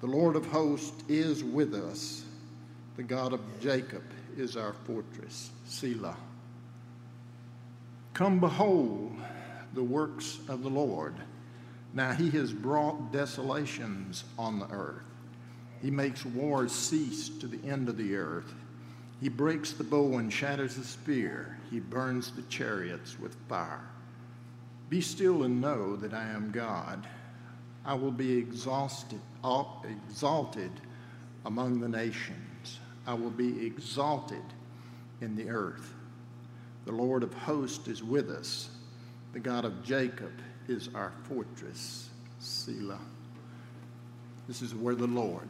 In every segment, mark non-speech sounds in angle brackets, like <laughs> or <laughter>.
The Lord of hosts is with us. The God of Jacob is our fortress. Selah. Come behold the works of the Lord. Now he has brought desolations on the earth. He makes wars cease to the end of the earth. He breaks the bow and shatters the spear. He burns the chariots with fire. Be still and know that I am God. I will be exhausted, exalted among the nations. I will be exalted in the earth. The Lord of hosts is with us. The God of Jacob is our fortress. Selah. This is where the Lord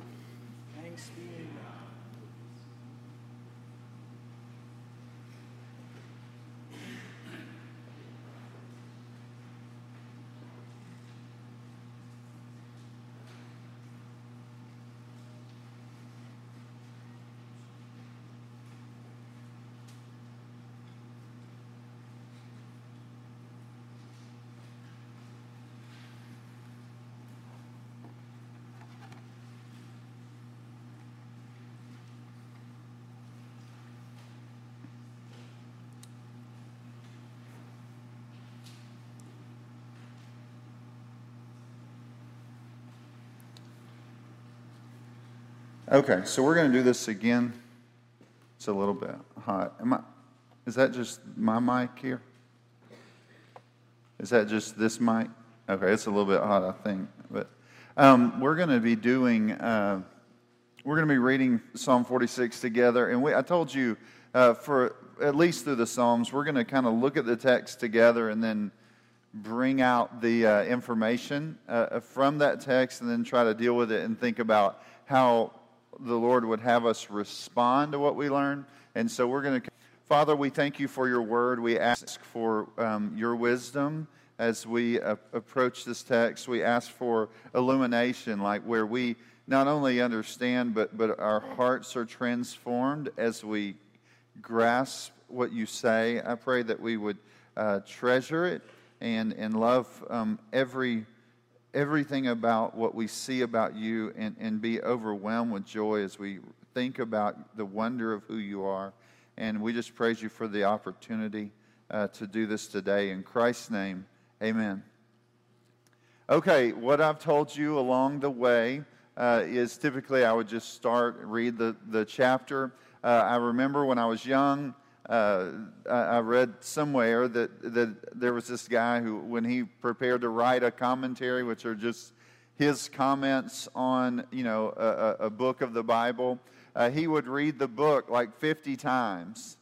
Okay, so we're going to do this again. It's a little bit hot. Am I, is that just my mic here? Is that just this mic? Okay, it's a little bit hot, I think. But um, we're going to be doing, uh, we're going to be reading Psalm 46 together. And we, I told you uh, for at least through the Psalms, we're going to kind of look at the text together and then bring out the uh, information uh, from that text and then try to deal with it and think about how the Lord would have us respond to what we learn. And so we're going to, Father, we thank you for your word. We ask for um, your wisdom as we uh, approach this text. We ask for illumination, like where we not only understand, but, but our hearts are transformed as we grasp what you say. I pray that we would uh, treasure it and, and love um, every everything about what we see about you and, and be overwhelmed with joy as we think about the wonder of who you are. And we just praise you for the opportunity uh, to do this today. In Christ's name, amen. Okay, what I've told you along the way uh, is typically I would just start, read the, the chapter. Uh, I remember when I was young, uh, I read somewhere that, that there was this guy who, when he prepared to write a commentary, which are just his comments on, you know, a, a book of the Bible, uh, he would read the book like 50 times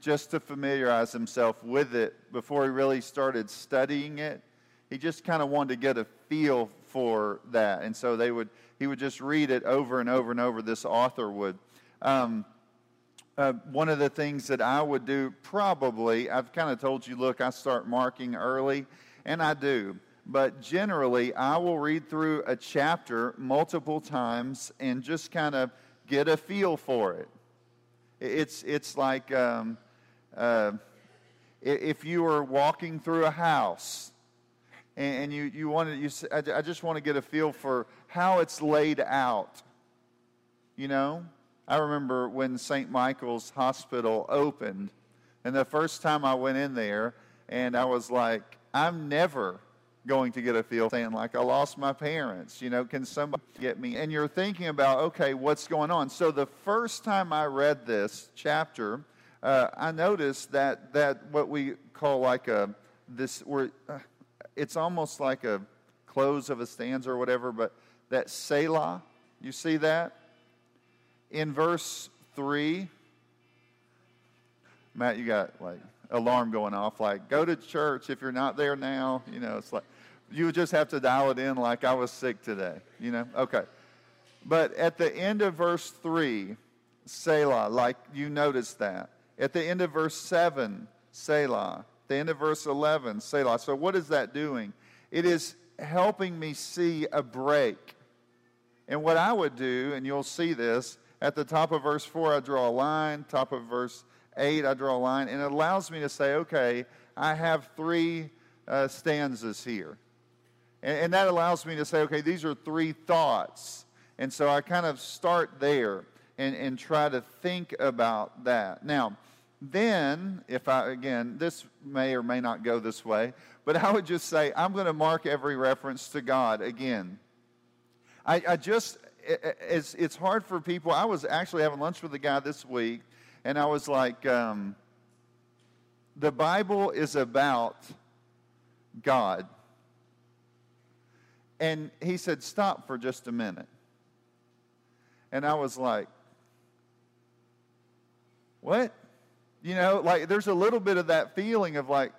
just to familiarize himself with it before he really started studying it. He just kind of wanted to get a feel for that, and so they would he would just read it over and over and over. This author would. Um, uh, one of the things that I would do probably, I've kind of told you, look, I start marking early, and I do. But generally, I will read through a chapter multiple times and just kind of get a feel for it. It's, it's like um, uh, if you were walking through a house and, you, you wanted, you, I just want to get a feel for how it's laid out, you know? I remember when St. Michael's Hospital opened, and the first time I went in there, and I was like, I'm never going to get a feel saying like I lost my parents. You know, can somebody get me? And you're thinking about, okay, what's going on? So the first time I read this chapter, uh, I noticed that that what we call like a this where uh, it's almost like a close of a stanza or whatever, but that Selah, you see that? In verse 3, Matt, you got like alarm going off, like, go to church if you're not there now. You know, it's like, you just have to dial it in like I was sick today, you know? Okay. But at the end of verse 3, Selah, like you noticed that. At the end of verse 7, Selah. the end of verse 11, Selah. So what is that doing? It is helping me see a break. And what I would do, and you'll see this, at the top of verse 4, I draw a line. Top of verse 8, I draw a line. And it allows me to say, okay, I have three uh, stanzas here. And, and, that allows me to say, okay, these are three thoughts. And so I kind of start there and, and try to think about that. Now, then, if I, again, this may or may not go this way, but I would just say, I'm going to mark every reference to God again. I, I just, it's, it's hard for people. I was actually having lunch with a guy this week, and I was like, um, the Bible is about God. And he said, Stop for just a minute. And I was like, What? You know, like there's a little bit of that feeling of like,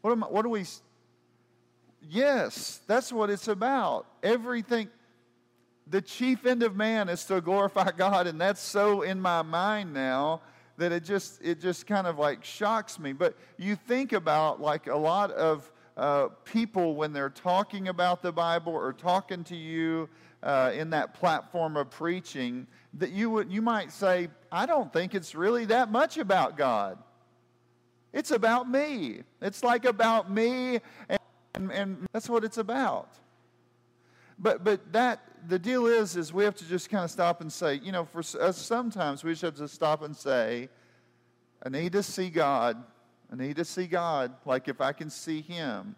what am I, what do we Yes, that's what it's about. Everything the chief end of man is to glorify God, and that's so in my mind now that it just it just kind of like shocks me. But you think about like a lot of uh, people when they're talking about the Bible or talking to you uh, in that platform of preaching, that you would you might say, I don't think it's really that much about God. It's about me. It's like about me, and, and, and that's what it's about. But but that the deal is is we have to just kind of stop and say, you know, for us sometimes we just have to stop and say, I need to see God. I need to see God. Like if I can see Him,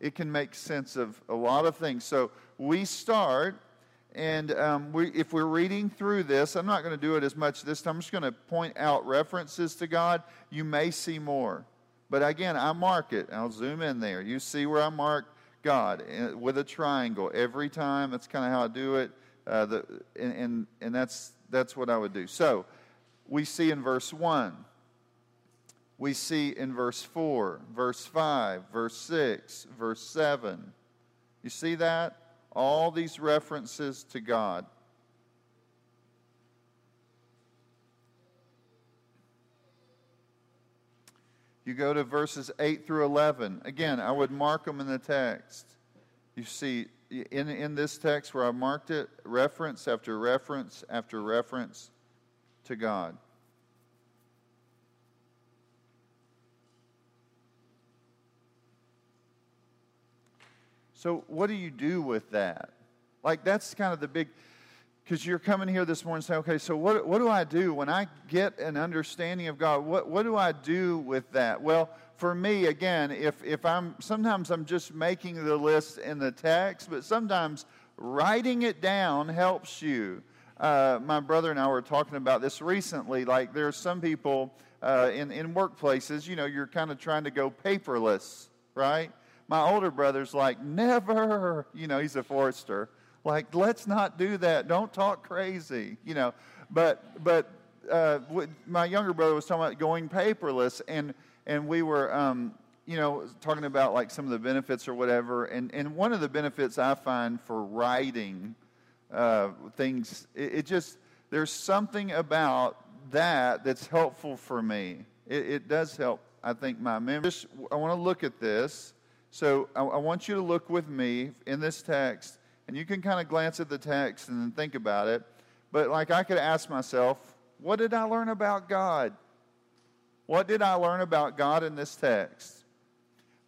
it can make sense of a lot of things. So we start, and um, we, if we're reading through this, I'm not going to do it as much this time. I'm just going to point out references to God. You may see more. But again, I mark it. I'll zoom in there. You see where I mark God eh, with a triangle every time. That's kind of how I do it. Uh, the, and, and, and that's, that's what I would do. So we see in verse 1 we see in verse 4, verse 5, verse 6, verse 7. You see that? All these references to God. You go to verses 8 through 11. Again, I would mark them in the text. You see, in, in this text where I marked it, reference after reference after reference to God. So, what do you do with that? Like, that's kind of the big, because you're coming here this morning saying, okay, so what, what do I do when I get an understanding of God? What, what do I do with that? Well, for me, again, if, if I'm, sometimes I'm just making the list in the text, but sometimes writing it down helps you. Uh, my brother and I were talking about this recently. Like, there are some people uh, in, in workplaces, you know, you're kind of trying to go paperless, right? my older brother's like, never, <laughs> you know, he's a forester. Like, let's not do that. Don't talk crazy, you know. But, but uh, my younger brother was talking about going paperless, and, and we were, um, you know, talking about like some of the benefits or whatever. And, and one of the benefits I find for writing uh, things, it, it, just, there's something about that that's helpful for me. It, it does help, I think, my memory. I want to look at this so I, I, want you to look with me in this text, and you can kind of glance at the text and then think about it. But like I could ask myself, what did I learn about God? What did I learn about God in this text?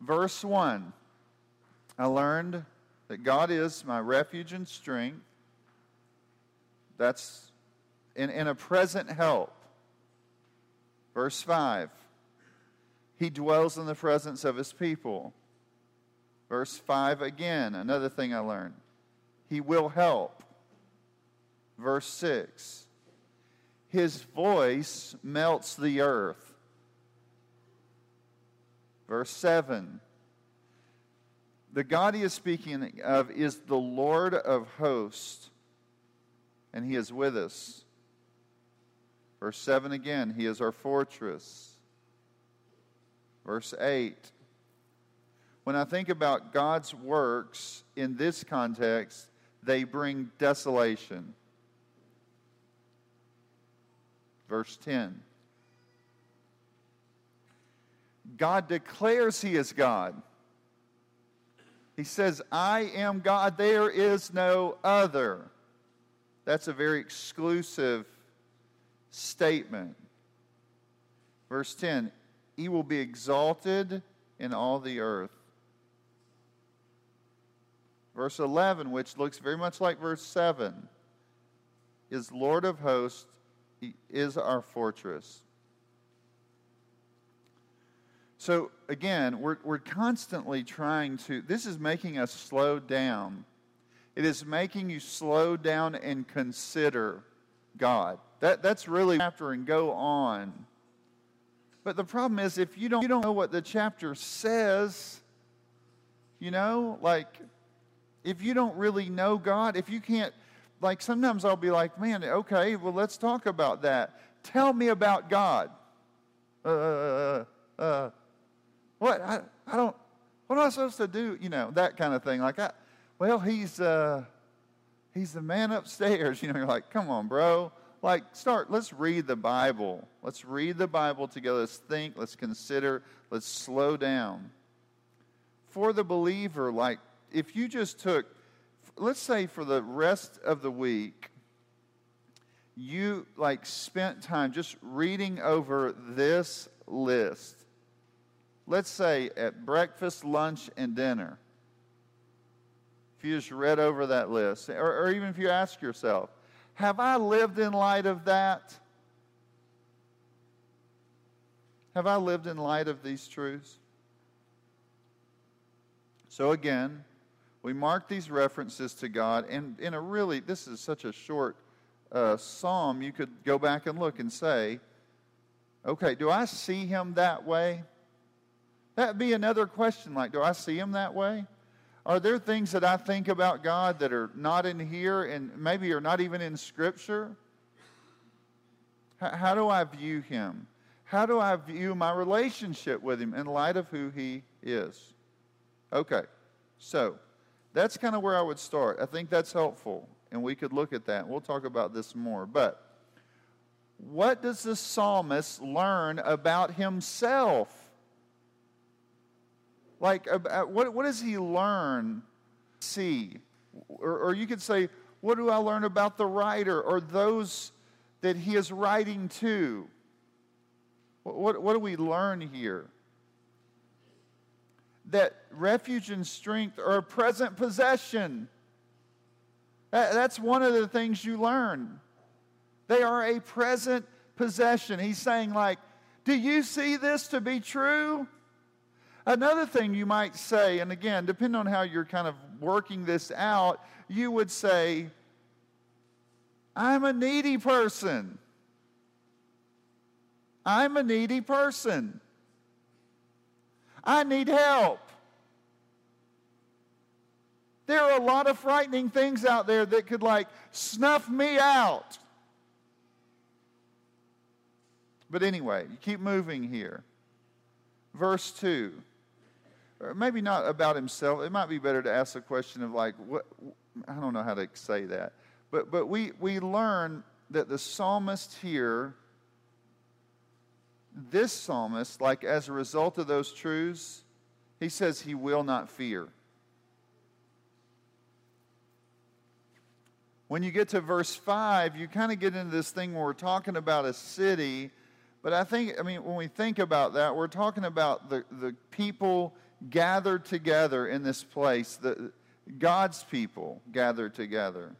Verse 1 I learned that God is my refuge and strength. That's in, in a present help. Verse 5 He dwells in the presence of his people. Verse 5 again, another thing I learned. He will help. Verse 6 His voice melts the earth. Verse 7 The God he is speaking of is the Lord of hosts, and he is with us. Verse 7 again, he is our fortress. Verse 8 when I think about God's works in this context, they bring desolation. Verse 10. God declares he is God. He says, I am God, there is no other. That's a very exclusive statement. Verse 10 He will be exalted in all the earth. Verse 11, which looks very much like verse 7. is Lord of hosts, He is our fortress. So again, we're, we're constantly trying to, this is making us slow down. It is making you slow down and consider God. That, that's really after and go on. But the problem is if you don't, you don't know what the chapter says, you know, like if you don't really know God, if you can't, like sometimes I'll be like, man, okay, well, let's talk about that. Tell me about God. Uh, uh, uh, uh what? I, I don't, what am I supposed to do? You know, that kind of thing. Like, I, well, he's, uh, he's the man upstairs. <laughs> You know, you're like, come on, bro. Like, start, let's read the Bible. Let's read the Bible together. Let's think, let's consider, let's slow down. For the believer, like, if you just took, let's say for the rest of the week, you like spent time just reading over this list let's say at breakfast, lunch, and dinner, if you just read over that list, or, or even if you ask yourself, have I lived in light of that? Have I lived in light of these truths? So again, we mark these references to God, and in a really, this is such a short uh, psalm, you could go back and look and say, okay, do I see him that way? That'd be another question like, do I see him that way? Are there things that I think about God that are not in here and maybe are not even in Scripture? How, how do I view him? How do I view my relationship with him in light of who he is? Okay, so that's kind of where I would start. I think that's helpful, and we could look at that. We'll talk about this more. But what does the psalmist learn about himself? Like, uh, what, what does he learn, see? Or, or you could say, what do I learn about the writer or those that he is writing to? What, what, what do we learn here? That refuge and strength are a present possession. That's one of the things you learn. They are a present possession. He's saying, like, do you see this to be true? Another thing you might say, and again, depending on how you're kind of working this out, you would say, I'm a needy person. I'm a needy person. I need help. There are a lot of frightening things out there that could, like, snuff me out. But anyway, you keep moving here. Verse 2 or maybe not about himself. It might be better to ask the question of like, what, I don't know how to say that. But, but we, we learn that the psalmist here, this psalmist, like as a result of those truths, he says he will not fear. When you get to verse 5, you kind of get into this thing where we're talking about a city. But I think, I mean, when we think about that, we're talking about the, the people gathered together in this place, the, God's people gathered together.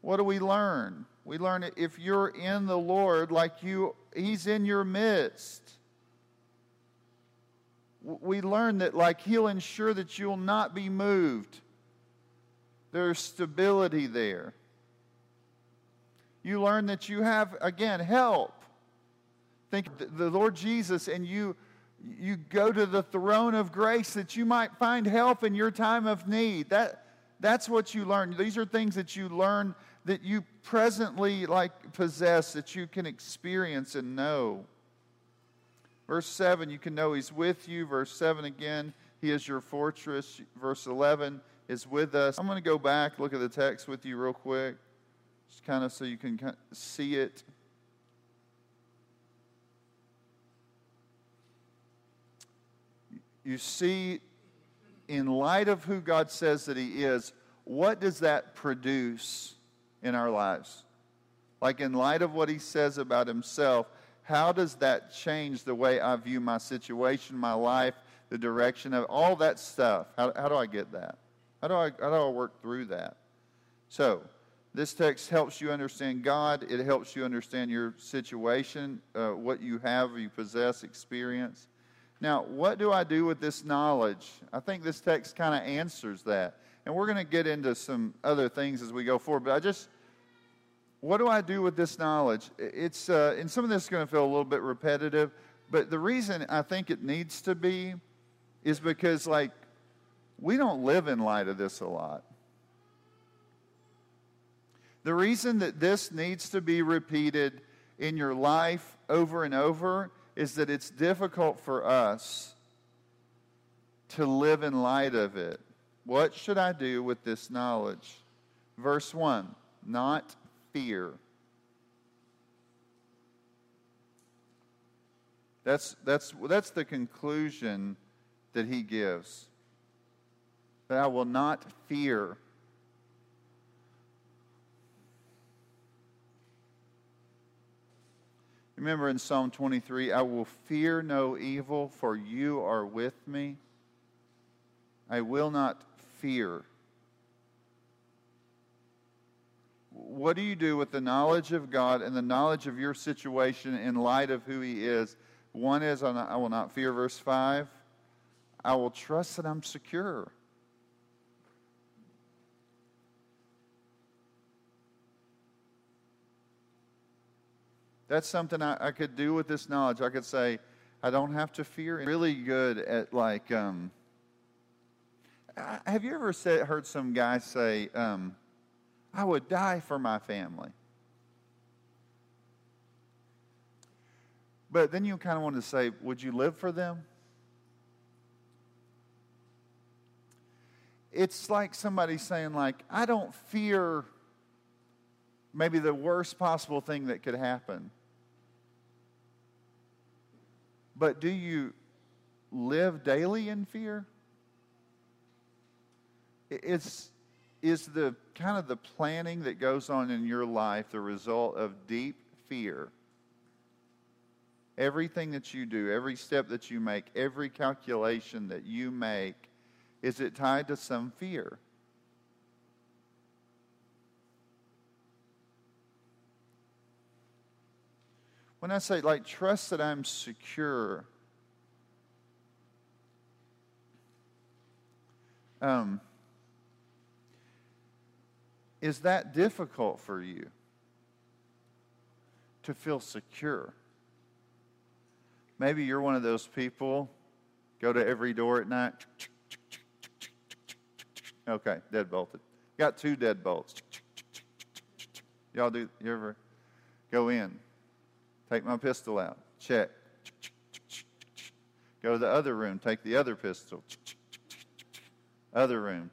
What do we learn? We learn if you're in the Lord, like you, He's in your midst. We learn that, like, He'll ensure that you'll not be moved. There's stability there. You learn that you have, again, help. Think the Lord Jesus and you you go to the throne of grace that you might find help in your time of need. That, that's what you learn. These are things that you learn that you presently like possess, that you can experience and know. Verse 7, you can know he's with you. Verse 7 again, he is your fortress. Verse 11 is with us. I'm going to go back, look at the text with you real quick, just kind of so you can see it. you see, in light of who God says that He is, what does that produce in our lives? Like, in light of what He says about Himself, how does that change the way I view my situation, my life, the direction of all that stuff? How, how do I get that? How do I, how do I work through that? So, This text helps you understand God. It helps you understand your situation, uh, what you have, you possess, experience. Now, what do I do with this knowledge? I think this text kind of answers that. And we're going to get into some other things as we go forward. But I just, what do I do with this knowledge? It's, uh, and some of this is going to feel a little bit repetitive. But the reason I think it needs to be is because, like, we don't live in light of this a lot. The reason that this needs to be repeated in your life over and over is that it's difficult for us to live in light of it. What should I do with this knowledge? Verse 1 Not fear. That's, that's, that's the conclusion that he gives. That I will not fear. Remember in Psalm 23, I will fear no evil, for you are with me. I will not fear. What do you do with the knowledge of God and the knowledge of your situation in light of who He is? One is, I will not fear, verse 5. I will trust that I'm secure. That's something I, I, could do with this knowledge. I could say, I don't have to fear. Really good at like, um, have you ever said, heard some guy say, um, I would die for my family? But then you kind of want to say, would you live for them? It's like somebody saying, like, I don't fear maybe the worst possible thing that could happen. But do you live daily in fear? It's, is the kind of the planning that goes on in your life the result of deep fear? Everything that you do, every step that you make, every calculation that you make, is it tied to some fear? When I say, like, trust that I'm secure, um, is that difficult for you to feel secure? Maybe you're one of those people, go to every door at night. Okay, dead bolted. Got two dead bolts. Y'all do, you ever go in? Take my pistol out. Check. Go to the other room. Take the other pistol. Other room.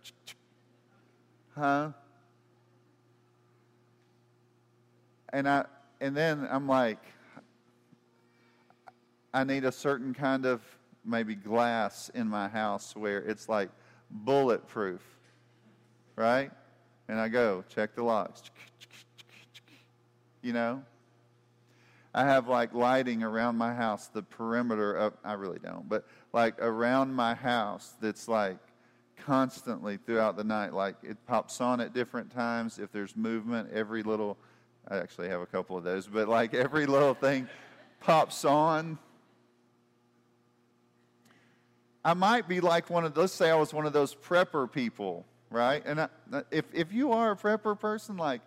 Huh? And I and then I'm like I need a certain kind of maybe glass in my house where it's like bulletproof. Right? And I go, check the locks. You know? I have like lighting around my house, the perimeter of, I really don't, but like around my house that's like constantly throughout the night. Like it pops on at different times. If there's movement, every little, I actually have a couple of those, but like every little thing pops on. I might be like one of, let's say I was one of those prepper people, right? And I, if, if you are a prepper person, like,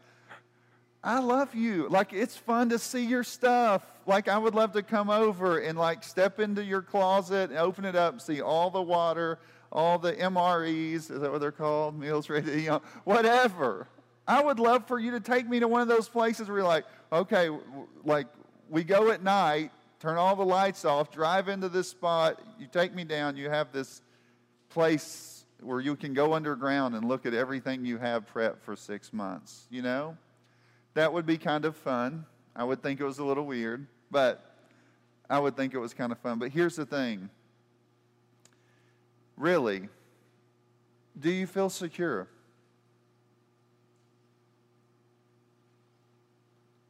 I love you. Like, it's fun to see your stuff. Like, I would love to come over and, like, step into your closet open it up, see all the water, all the MREs. Is that what they're called? Meals ready, you know, whatever. I would love for you to take me to one of those places where you're like, okay, like, we go at night, turn all the lights off, drive into this spot, you take me down, you have this place where you can go underground and look at everything you have prepped for six months, you know? That would be kind of fun. I would think it was a little weird, but I would think it was kind of fun. But here's the thing really, do you feel secure?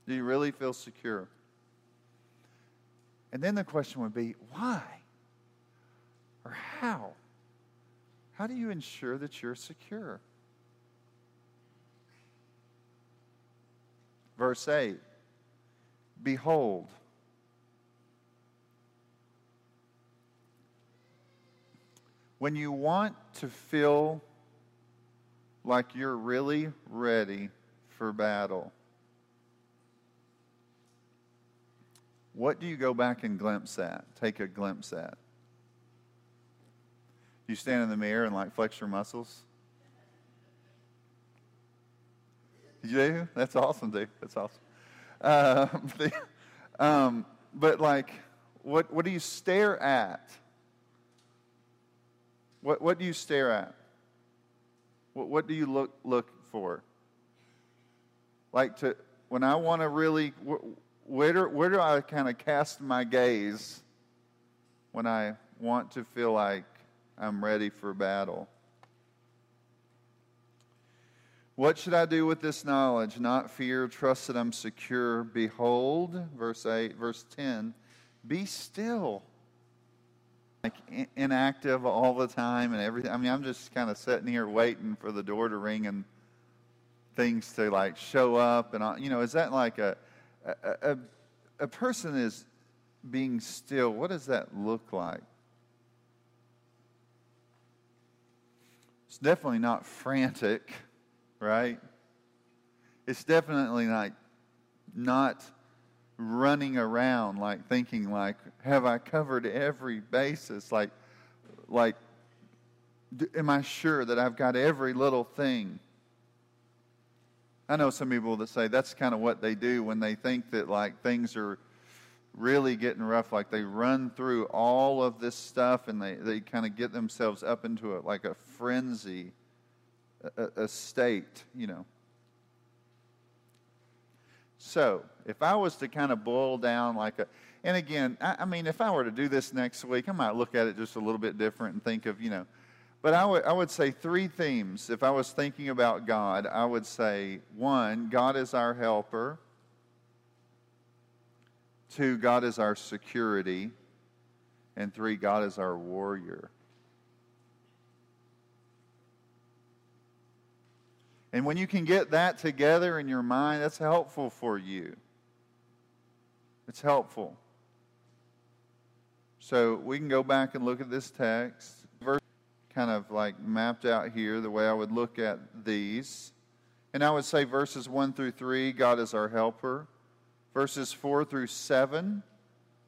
Do you really feel secure? And then the question would be why? Or how? How do you ensure that you're secure? verse 8. Behold. When you want to feel like you're really ready for battle, what do you go back and glimpse at? Take a glimpse at? You stand in the mirror and like flex your muscles? You do? That's awesome, dude. That's awesome. Uh, <laughs> um, but like, what, what do you stare at? What, what do you stare at? What, what do you look, look for? Like to, when I want to really, where do, where do I kind of cast my gaze when I want to feel like I'm ready for battle? What should I do with this knowledge? Not fear, trust that I'm secure. Behold, verse 8, verse 10, be still. Like inactive all the time and everything. I mean, I'm just kind of sitting here waiting for the door to ring and things to like show up. And, you know, is that like a, a, a, person is being still? What does that look like? It's definitely not frantic right? It's definitely like not running around like thinking like have I covered every basis like like am I sure that I've got every little thing? I know some people that say that's kind of what they do when they think that like things are really getting rough like they run through all of this stuff and they, they kind of get themselves up into it like a frenzy a, a state, you know. So, if I was to kind of boil down like a, and again, I, I, mean, if I were to do this next week, I might look at it just a little bit different and think of, you know, but I would, I would say three themes. If I was thinking about God, I would say one, God is our helper. Two, God is our security. And three, God is our warrior. And when you can get that together in your mind, that's helpful for you. It's helpful. So we can go back and look at this text. Kind of like mapped out here the way I would look at these. And I would say verses 1 through 3, God is our helper. Verses 4 through 7,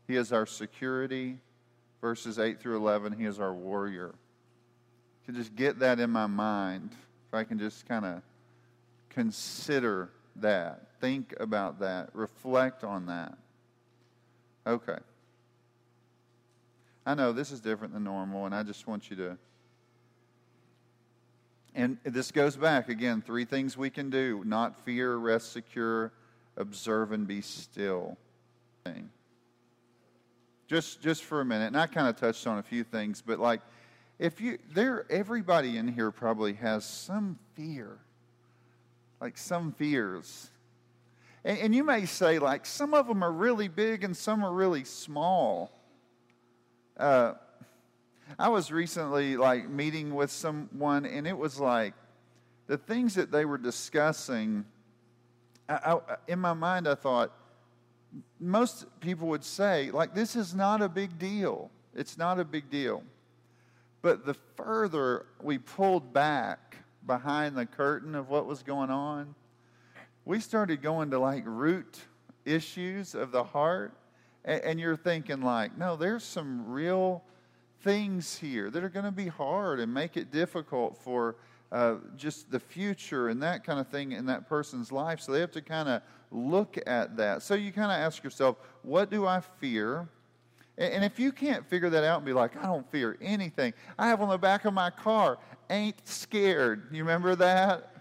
He is our security. Verses 8 through 11, He is our warrior. To just get that in my mind, if I can just kind of Consider that. Think about that. Reflect on that. Okay. I know this is different than normal, and I just want you to. And this goes back again three things we can do not fear, rest secure, observe, and be still. Just, just for a minute, and I kind of touched on a few things, but like, if you, there, everybody in here probably has some fear like some fears. And, and you may say, like, some of them are really big and some are really small. Uh, I was recently like meeting with someone, and it was like the things that they were discussing. I, I, in my mind, I thought most people would say, like, this is not a big deal. It's not a big deal. But the further we pulled back behind the curtain of what was going on, we started going to like root issues of the heart. And, and you're thinking, like, no, there's some real things here that are going to be hard and make it difficult for uh, just the future and that kind of thing in that person's life. So they have to kind of look at that. So you kind of ask yourself, what do I fear? And if you can't figure that out and be like, I don't fear anything, I have on the back of my car, ain't scared. You remember that?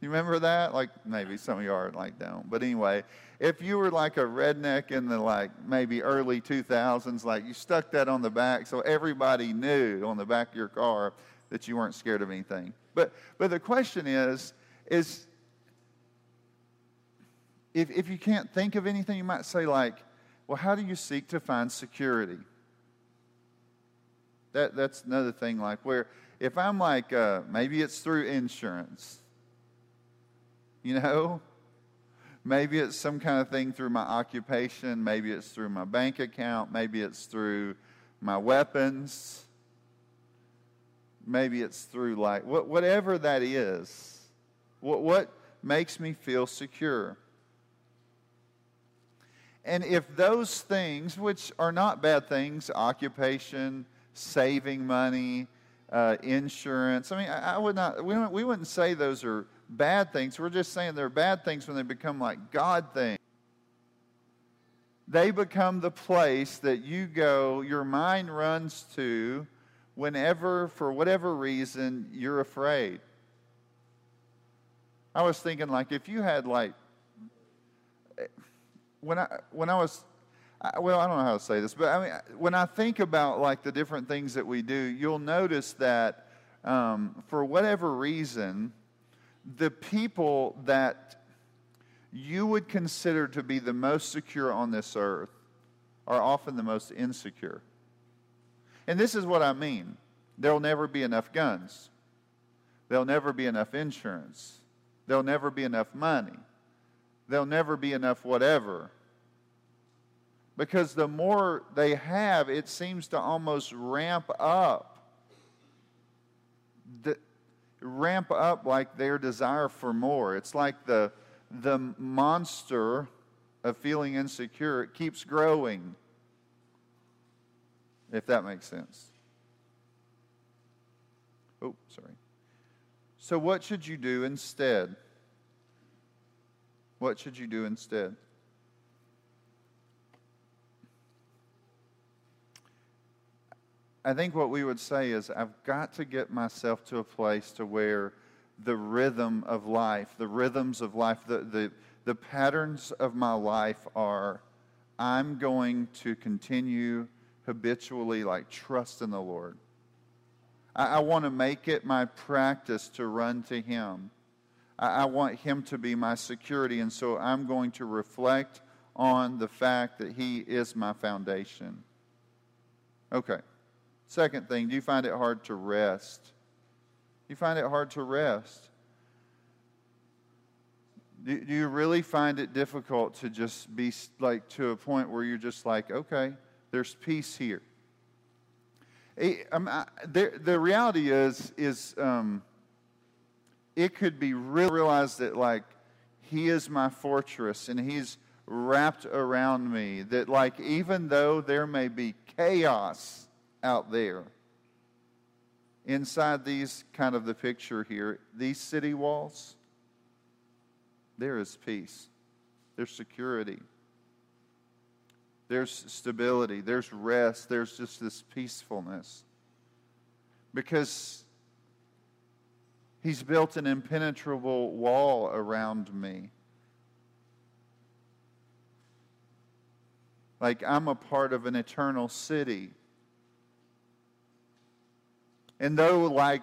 You remember that? Like maybe some of you are like don't. But anyway, if you were like a redneck in the like maybe early 2000s, like you stuck that on the back so everybody knew on the back of your car that you weren't scared of anything. But but the question is is if if you can't think of anything, you might say like well, how do you seek to find security? That, that's another thing, like where if I'm like, uh, maybe it's through insurance, you know? Maybe it's some kind of thing through my occupation. Maybe it's through my bank account. Maybe it's through my weapons. Maybe it's through like whatever that is. What, what makes me feel secure? And if those things, which are not bad things, occupation, saving money, uh, insurance, I mean, I, I would not, we, we wouldn't say those are bad things. We're just saying they're bad things when they become like God things. They become the place that you go, your mind runs to whenever, for whatever reason, you're afraid. I was thinking, like, if you had, like, when I, when I was, well, I don't know how to say this, but I mean, when I think about, like, the different things that we do, you'll notice that um, for whatever reason, the people that you would consider to be the most secure on this earth are often the most insecure. And this is what I mean. There'll never be enough guns, there'll never be enough insurance, there'll never be enough money, there'll never be enough whatever. Because the more they have, it seems to almost ramp up ramp up like their desire for more. It's like the, the monster of feeling insecure, it keeps growing, if that makes sense. Oh, sorry. So, what should you do instead? What should you do instead? I think what we would say is I've got to get myself to a place to where the rhythm of life, the rhythms of life, the, the, the patterns of my life are I'm going to continue habitually like trust in the Lord. I, I want to make it my practice to run to Him. I, I want Him to be my security, and so I'm going to reflect on the fact that He is my foundation. Okay. Second thing, do you find it hard to rest? You find it hard to rest? Do, you really find it difficult to just be like to a point where you're just like, okay, there's peace here? Um, I, the, the reality is, is um, it could be real, realized that like he is my fortress and he's wrapped around me. That like even though there may be chaos out there. Inside these, kind of the picture here, these city walls, there is peace, there's security, there's stability, there's rest, there's just this peacefulness. Because He's built an impenetrable wall around me. Like I'm a part of an eternal city. And though, like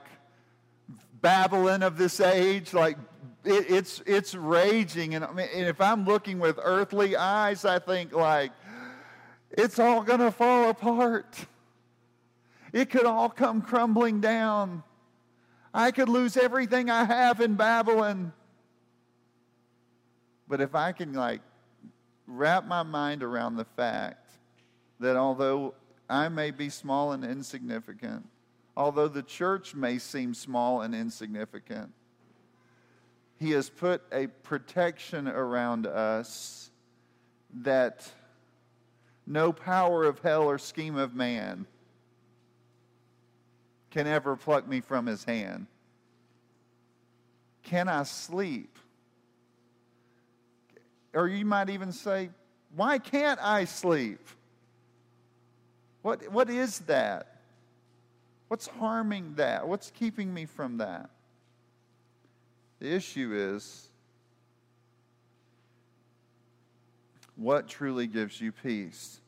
Babylon of this age, like it, it's it's raging, and, I mean, and if I'm looking with earthly eyes, I think like it's all going to fall apart. It could all come crumbling down. I could lose everything I have in Babylon. But if I can like wrap my mind around the fact that although I may be small and insignificant, although the church may seem small and insignificant, He has put a protection around us that no power of hell or scheme of man can ever pluck me from His hand. Can I sleep? Or you might even say, why can't I sleep? What, what is that? What's harming that? What's keeping me from that? The issue is what truly gives you peace?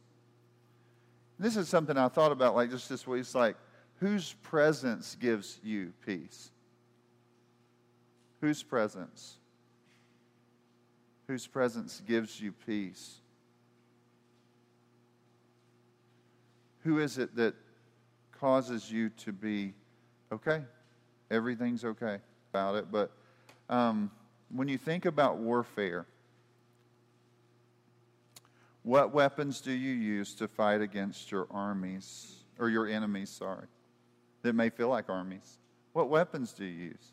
This is something I thought about like just this week. It's like, whose presence gives you peace? Whose presence? Whose presence gives you peace? Who is it that causes you to be okay. Everything's okay about it. But um, when you think about warfare, What weapons do you use to fight against your armies, or your enemies, sorry, that may feel like armies? What weapons do you use?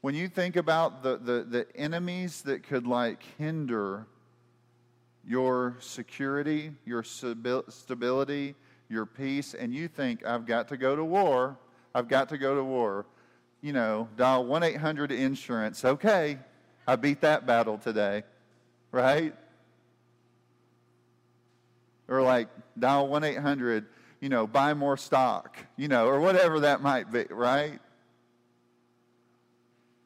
When you think about the, the, the enemies that could like hinder your security, your stability, your peace, and you think, I've got to go to war, I've got to go to war, you know, dial 1 800 insurance. Okay, I beat that battle today, right? Or like dial 1 800, you know, buy more stock, you know, or whatever that might be, right?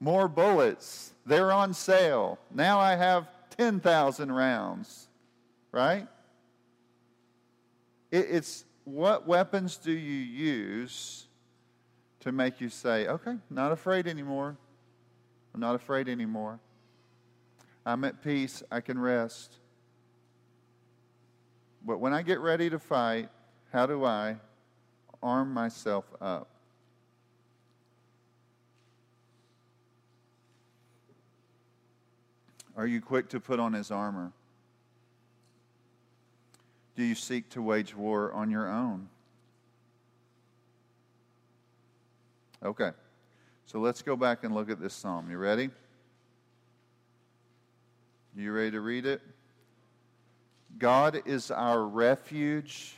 More bullets. They're on sale. Now I have 10,000 rounds, right? It, it's what weapons do you use to make you say, okay, not afraid anymore. I'm not afraid anymore. I'm at peace. I can rest. But when I get ready to fight, how do I arm myself up? Are you quick to put on his armor? Do you seek to wage war on your own? Okay. So let's go back and look at this psalm. You ready? You ready to read it? God is our refuge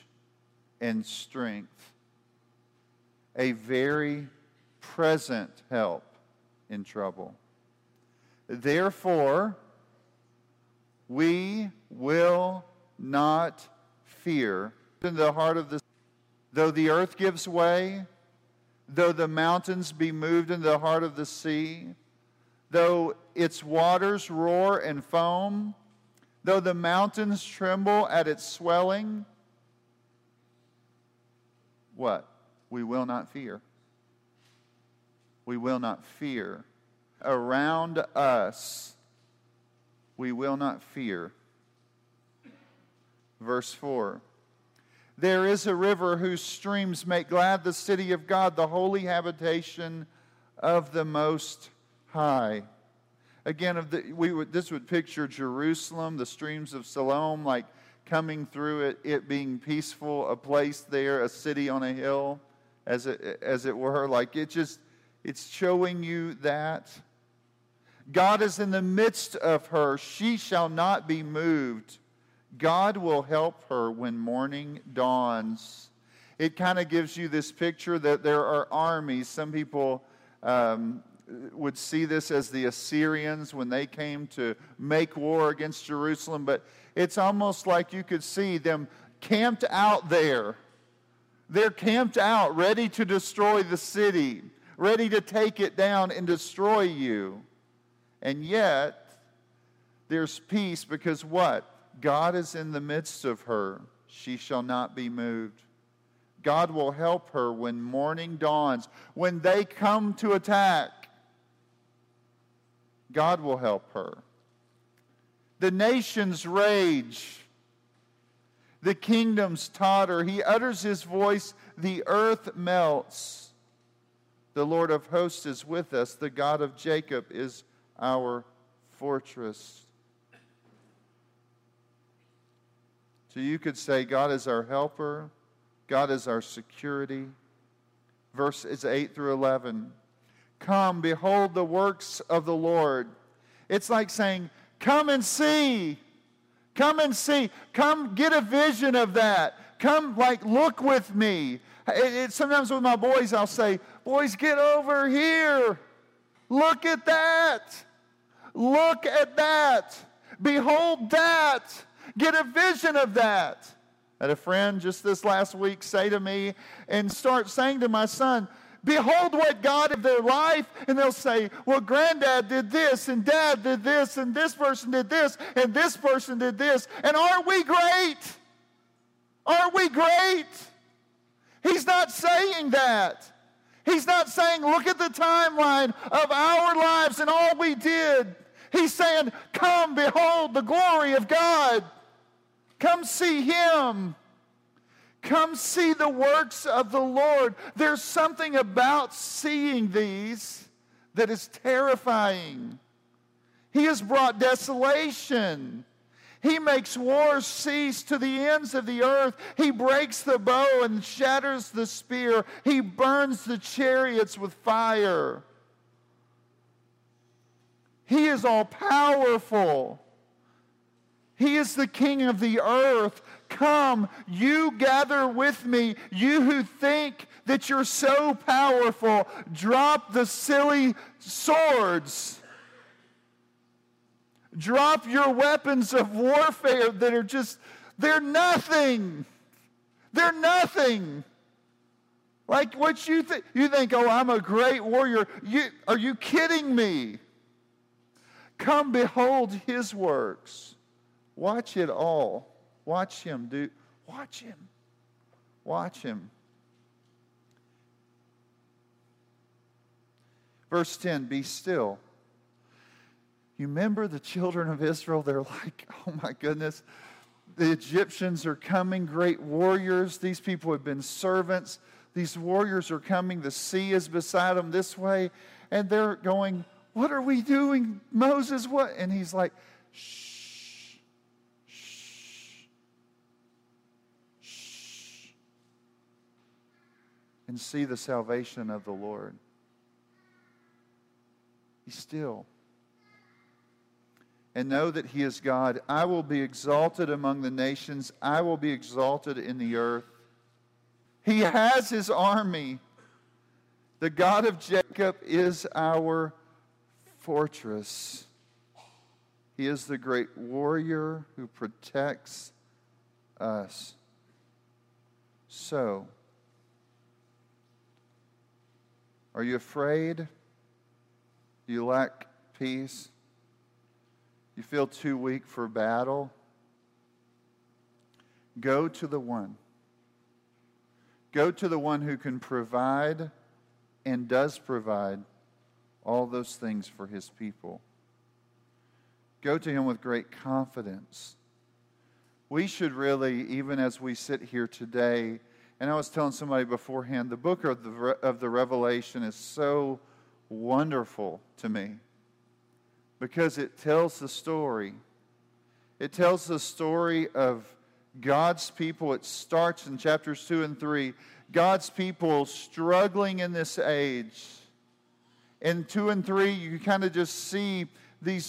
and strength, a very present help in trouble. Therefore, we will not fear in the heart of the though the earth gives way though the mountains be moved in the heart of the sea though its waters roar and foam though the mountains tremble at its swelling what? We will not fear. We will not fear. Around us we will not fear Verse 4 There is a river whose streams make glad the city of God, the holy habitation of the Most High. Again, of the, we would, this would picture Jerusalem, the streams of Siloam, like coming through it, it being peaceful, a place there, a city on a hill, as it, as it were. Like it just, it's showing you that. God is in the midst of her. She shall not be moved. God will help her when morning dawns. It kind of gives you this picture that there are armies. Some people um, would see this as the Assyrians when they came to make war against Jerusalem, but it's almost like you could see them camped out there. They're camped out, ready to destroy the city, ready to take it down and destroy you. And yet, there's peace because what? God is in the midst of her. She shall not be moved. God will help her when morning dawns. When they come to attack, God will help her. The nations rage. The kingdoms totter. He utters his voice. The earth melts. The Lord of hosts is with us. The God of Jacob is our fortress. So you could say, God is our helper, God is our security. Verses 8 through 11. Come, behold the works of the Lord. It's like saying, Come and see. Come and see. Come get a vision of that. Come, like, look with me. It, it, sometimes with my boys, I'll say, Boys, get over here. Look at that. Look at that. Behold that. Get a vision of that. I had a friend just this last week say to me and start saying to my son, Behold what God in their life, and they'll say, Well, granddad did this, and dad did this, and this person did this, and this person did this. And aren't we great? Aren't we great? He's not saying that. He's not saying, Look at the timeline of our lives and all we did. He's saying, Come, behold the glory of God. Come see him. Come see the works of the Lord. There's something about seeing these that is terrifying. He has brought desolation. He makes wars cease to the ends of the earth. He breaks the bow and shatters the spear. He burns the chariots with fire. He is all powerful. He is the king of the earth. Come, you gather with me, you who think that you're so powerful. Drop the silly swords. Drop your weapons of warfare that are just, they're nothing. They're nothing. Like what you think, you think, oh, I'm a great warrior. You, are you kidding me? Come behold his works. Watch it all. Watch him do, watch him. Watch him. Verse 10 Be still you remember the children of Israel? They're like, <laughs> oh my goodness, the Egyptians are coming, great warriors. These people have been servants. These warriors are coming. The sea is beside them this way. And they're going, What are we doing? Moses, what? And he's like, Shh, And see the salvation of the Lord. Be still and know that he is God. I will be exalted among the nations, I will be exalted in the earth. He has his army. The God of Jacob is our fortress. He is the great warrior who protects us. So, are you afraid? Do you lack peace? You feel too weak for battle? Go to the one. Go to the one who can provide and does provide all those things for his people. Go to him with great confidence. We should really, even as we sit here today, and I was telling somebody beforehand, the book of the, of the Revelation is so wonderful to me because it tells the story. It tells the story of God's people. It starts in chapters 2 and 3. God's people struggling in this age. In 2 and 3, you kind of just see these